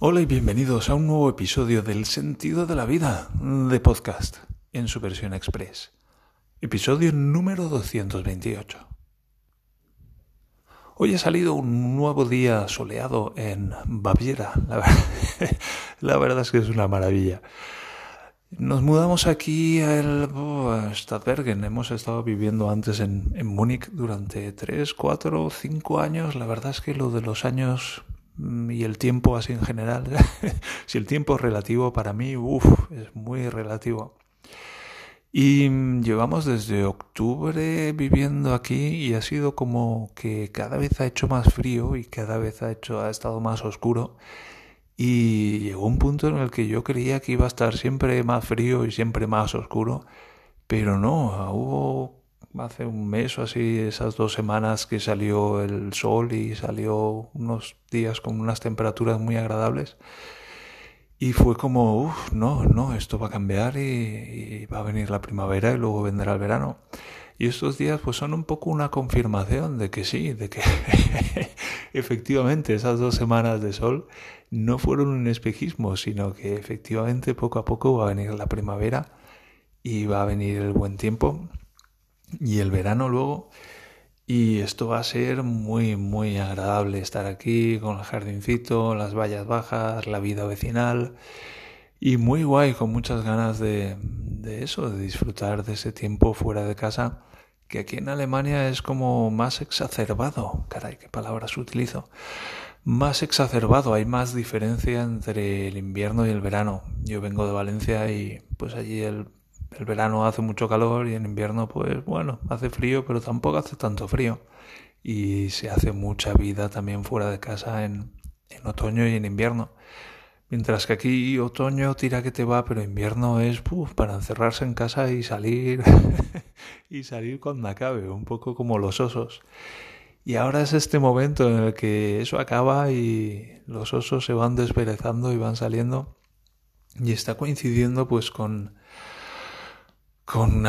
Hola y bienvenidos a un nuevo episodio del Sentido de la Vida de podcast en su versión express. Episodio número 228. Hoy ha salido un nuevo día soleado en Baviera. La verdad, la verdad es que es una maravilla. Nos mudamos aquí a Stadtbergen. Hemos estado viviendo antes en, en Múnich durante tres, cuatro, cinco años. La verdad es que lo de los años y el tiempo así en general, si el tiempo es relativo para mí, uff, es muy relativo. Y mm, llevamos desde octubre viviendo aquí y ha sido como que cada vez ha hecho más frío y cada vez ha hecho ha estado más oscuro y llegó un punto en el que yo creía que iba a estar siempre más frío y siempre más oscuro, pero no, hubo hace un mes o así, esas dos semanas que salió el sol y salió unos días con unas temperaturas muy agradables. Y fue como, uff, no, no, esto va a cambiar y, va a venir la primavera y luego vendrá el verano. Y estos días pues son un poco una confirmación de que sí, de que efectivamente esas dos semanas de sol no fueron un espejismo, sino que efectivamente poco a poco va a venir la primavera y va a venir el buen tiempo y el verano luego. Y esto va a ser muy, muy agradable estar aquí con el jardincito, las vallas bajas, la vida vecinal. Y muy guay, con muchas ganas de, de eso, de disfrutar de ese tiempo fuera de casa, que aquí en Alemania es como más exacerbado. Caray, qué palabras utilizo. Más exacerbado, hay más diferencia entre el invierno y el verano. Yo vengo de Valencia y pues allí el el verano hace mucho calor y en invierno pues bueno, hace frío, pero tampoco hace tanto frío. Y se hace mucha vida también fuera de casa en, en otoño y en invierno. Mientras que aquí otoño tira que te va, pero invierno es para encerrarse en casa y salir y salir cuando acabe, un poco como los osos. Y ahora es este momento en el que eso acaba y los osos se van desperezando y van saliendo y está coincidiendo pues con con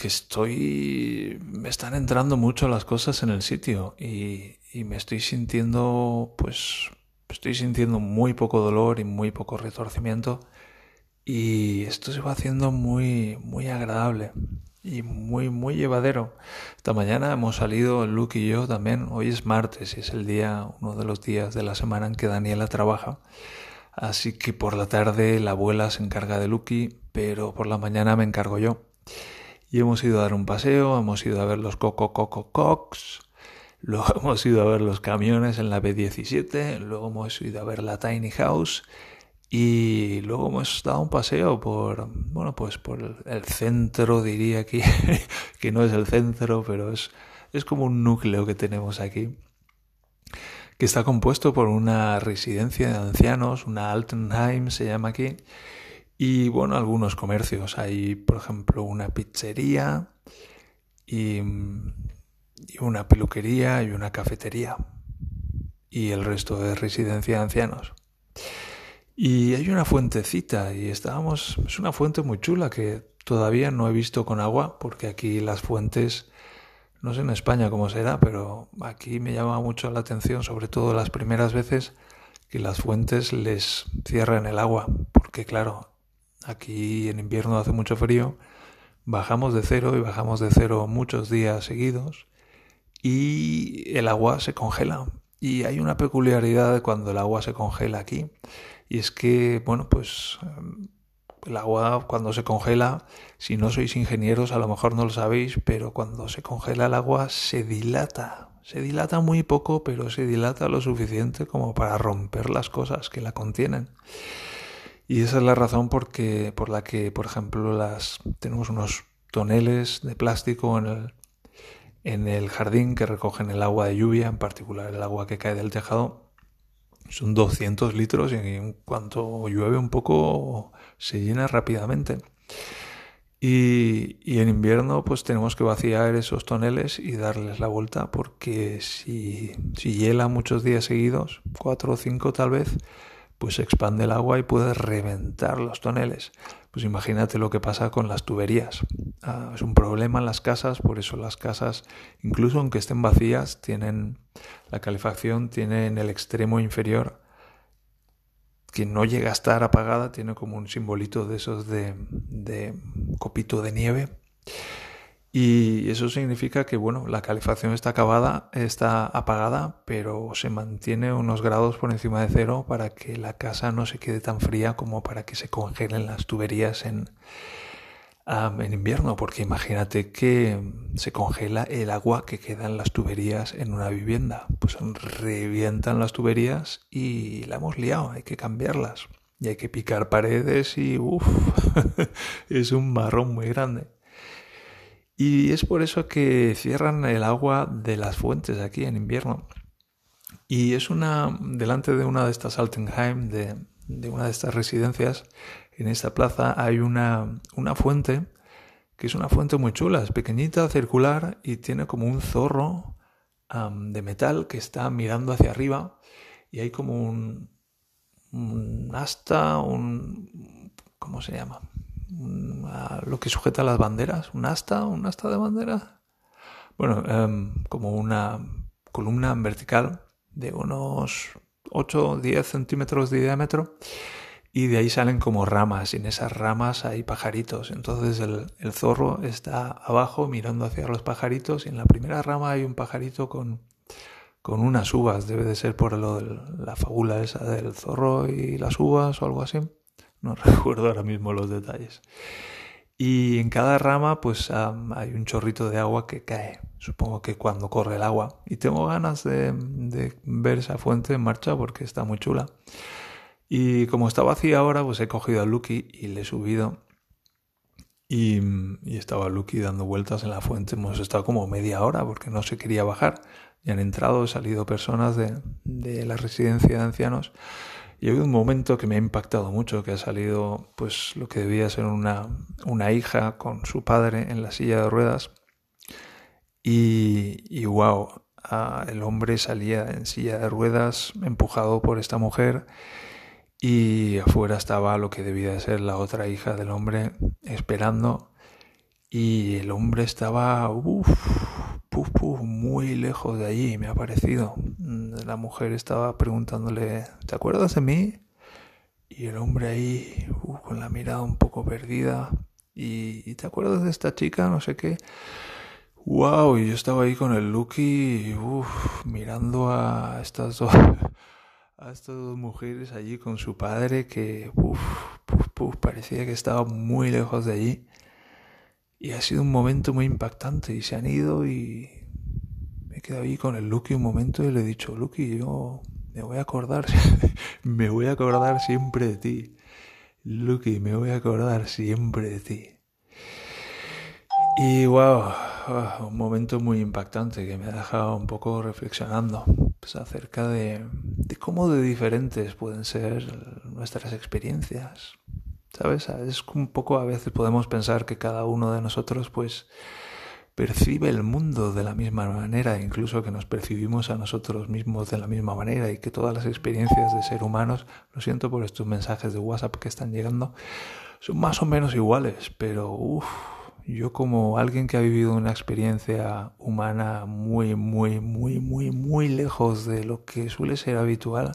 que estoy me están entrando mucho las cosas en el sitio y, y, me estoy sintiendo pues estoy sintiendo muy poco dolor y muy poco retorcimiento y esto se va haciendo muy muy agradable y muy muy llevadero. Esta mañana hemos salido Luke y yo también. Hoy es martes y es el día uno de los días de la semana en que Daniela trabaja. Así que por la tarde la abuela se encarga de Lucky, pero por la mañana me encargo yo. Y hemos ido a dar un paseo, hemos ido a ver los Coco Coco Cox, luego hemos ido a ver los camiones en la B17, luego hemos ido a ver la Tiny House y luego hemos dado un paseo por, bueno, pues por el centro, diría aquí, que no es el centro, pero es, es como un núcleo que tenemos aquí que está compuesto por una residencia de ancianos, una Altenheim se llama aquí, y bueno, algunos comercios. Hay, por ejemplo, una pizzería y, una peluquería y una cafetería. Y el resto de residencia de ancianos. Y hay una fuentecita y estábamos, es una fuente muy chula que todavía no he visto con agua porque aquí las fuentes no sé en España cómo será, pero aquí me llama mucho la atención, sobre todo las primeras veces, que las fuentes les cierran el agua, porque claro, aquí en invierno hace mucho frío, bajamos de cero y bajamos de cero muchos días seguidos y el agua se congela. Y hay una peculiaridad de cuando el agua se congela aquí, y es que, bueno, pues el agua cuando se congela, si no sois ingenieros a lo mejor no lo sabéis, pero cuando se congela el agua se dilata. Se dilata muy poco, pero se dilata lo suficiente como para romper las cosas que la contienen. Y esa es la razón porque, por la que, por ejemplo, las, tenemos unos toneles de plástico en el, en el jardín que recogen el agua de lluvia, en particular el agua que cae del tejado, son 200 litros y en cuanto llueve un poco se llena rápidamente. Y, y, en invierno pues tenemos que vaciar esos toneles y darles la vuelta porque si, si hiela muchos días seguidos, cuatro o cinco tal vez, pues se expande el agua y puede reventar los toneles. Pues imagínate lo que pasa con las tuberías. Ah, es un problema en las casas, por eso las casas, incluso aunque estén vacías, tienen la calefacción tiene en el extremo inferior que no llega a estar apagada, tiene como un simbolito de esos de, de copito de nieve. Y eso significa que, bueno, la calefacción está acabada, está apagada, pero se mantiene unos grados por encima de cero para que la casa no se quede tan fría como para que se congelen las tuberías en, en invierno, porque imagínate que se congela el agua que queda en las tuberías en una vivienda. Pues revientan las tuberías y la hemos liado, hay que cambiarlas. Y hay que picar paredes y uff, es un marrón muy grande. Y es por eso que cierran el agua de las fuentes aquí en invierno. Y es una, delante de una de estas Altenheim, de, una de estas residencias, en esta plaza hay una, una fuente que es una fuente muy chula, es pequeñita, circular y tiene como un zorro de metal que está mirando hacia arriba y hay como un, un asta, un... ¿cómo se llama? Lo que sujeta las banderas, un asta, un asta de bandera. Bueno, em, como una columna vertical de unos 8 o 10 centímetros de diámetro y de ahí salen como ramas y en esas ramas hay pajaritos. Entonces el, el, zorro está abajo mirando hacia los pajaritos y en la primera rama hay un pajarito con, con unas uvas. Debe de ser por lo de la fábula esa del zorro y las uvas o algo así. No recuerdo ahora mismo los detalles. Y en cada rama pues hay un chorrito de agua que cae. Supongo que cuando corre el agua. Y tengo ganas de, ver esa fuente en marcha porque está muy chula. Y como está vacía ahora, pues he cogido a Lucky y le he subido. Y, estaba Lucky dando vueltas en la fuente. Hemos estado como media hora porque no se quería bajar. Y han entrado, salido personas de, de la residencia de ancianos. Y ha un momento que me ha impactado mucho, que ha salido pues lo que debía ser una, una hija con su padre en la silla de ruedas. Y, wow, el hombre salía en silla de ruedas empujado por esta mujer y afuera estaba lo que debía de ser la otra hija del hombre esperando y el hombre estaba uf, muy lejos de allí, me ha parecido. La mujer estaba preguntándole, ¿te acuerdas de mí? Y el hombre ahí, con la mirada un poco perdida, ¿Y, te acuerdas de esta chica? No sé qué. Wow, y yo estaba ahí con el Lucky, mirando a estas dos a estas dos mujeres allí con su padre que uf, parecía que estaba muy lejos de allí. Y ha sido un momento muy impactante y se han ido y me he quedado ahí con el Lucky un momento y le he dicho, Lucky, yo me voy a acordar, me voy a acordar siempre de ti. Lucky, me voy a acordar siempre de ti. Y wow, ah, un momento muy impactante que me ha dejado un poco reflexionando pues, acerca de, de, cómo de diferentes pueden ser nuestras experiencias. ¿Sabes? Es un poco a veces podemos pensar que cada uno de nosotros pues percibe el mundo de la misma manera, incluso que nos percibimos a nosotros mismos de la misma manera y que todas las experiencias de ser humanos, lo siento por estos mensajes de WhatsApp que están llegando, son más o menos iguales, pero uff yo como alguien que ha vivido una experiencia humana muy, muy, muy, muy, muy lejos de lo que suele ser habitual,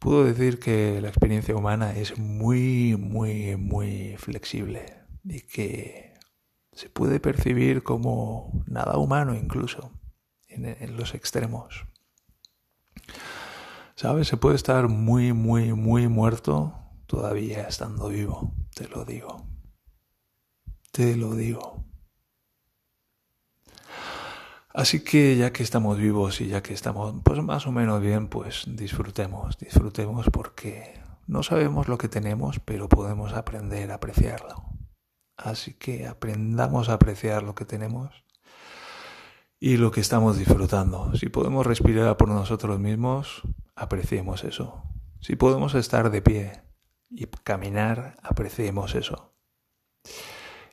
puedo decir que la experiencia humana es muy, muy, muy flexible y que se puede percibir como nada humano incluso en, los extremos. ¿Sabes? Se puede estar muy, muy, muy muerto todavía estando vivo, te lo digo te lo digo. Así que ya que estamos vivos y ya que estamos pues más o menos bien, pues disfrutemos, disfrutemos porque no sabemos lo que tenemos, pero podemos aprender a apreciarlo. Así que aprendamos a apreciar lo que tenemos y lo que estamos disfrutando. Si podemos respirar por nosotros mismos, apreciemos eso. Si podemos estar de pie y caminar, apreciemos eso.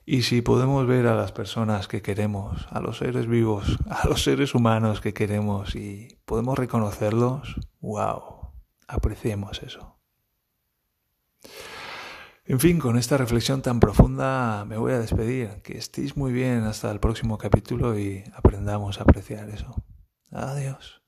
Y si podemos ver a las personas que queremos, a los seres vivos, a los seres humanos que queremos y podemos reconocerlos, wow, apreciemos eso. En fin, con esta reflexión tan profunda me voy a despedir. Que estéis muy bien hasta el próximo capítulo y aprendamos a apreciar eso. Adiós.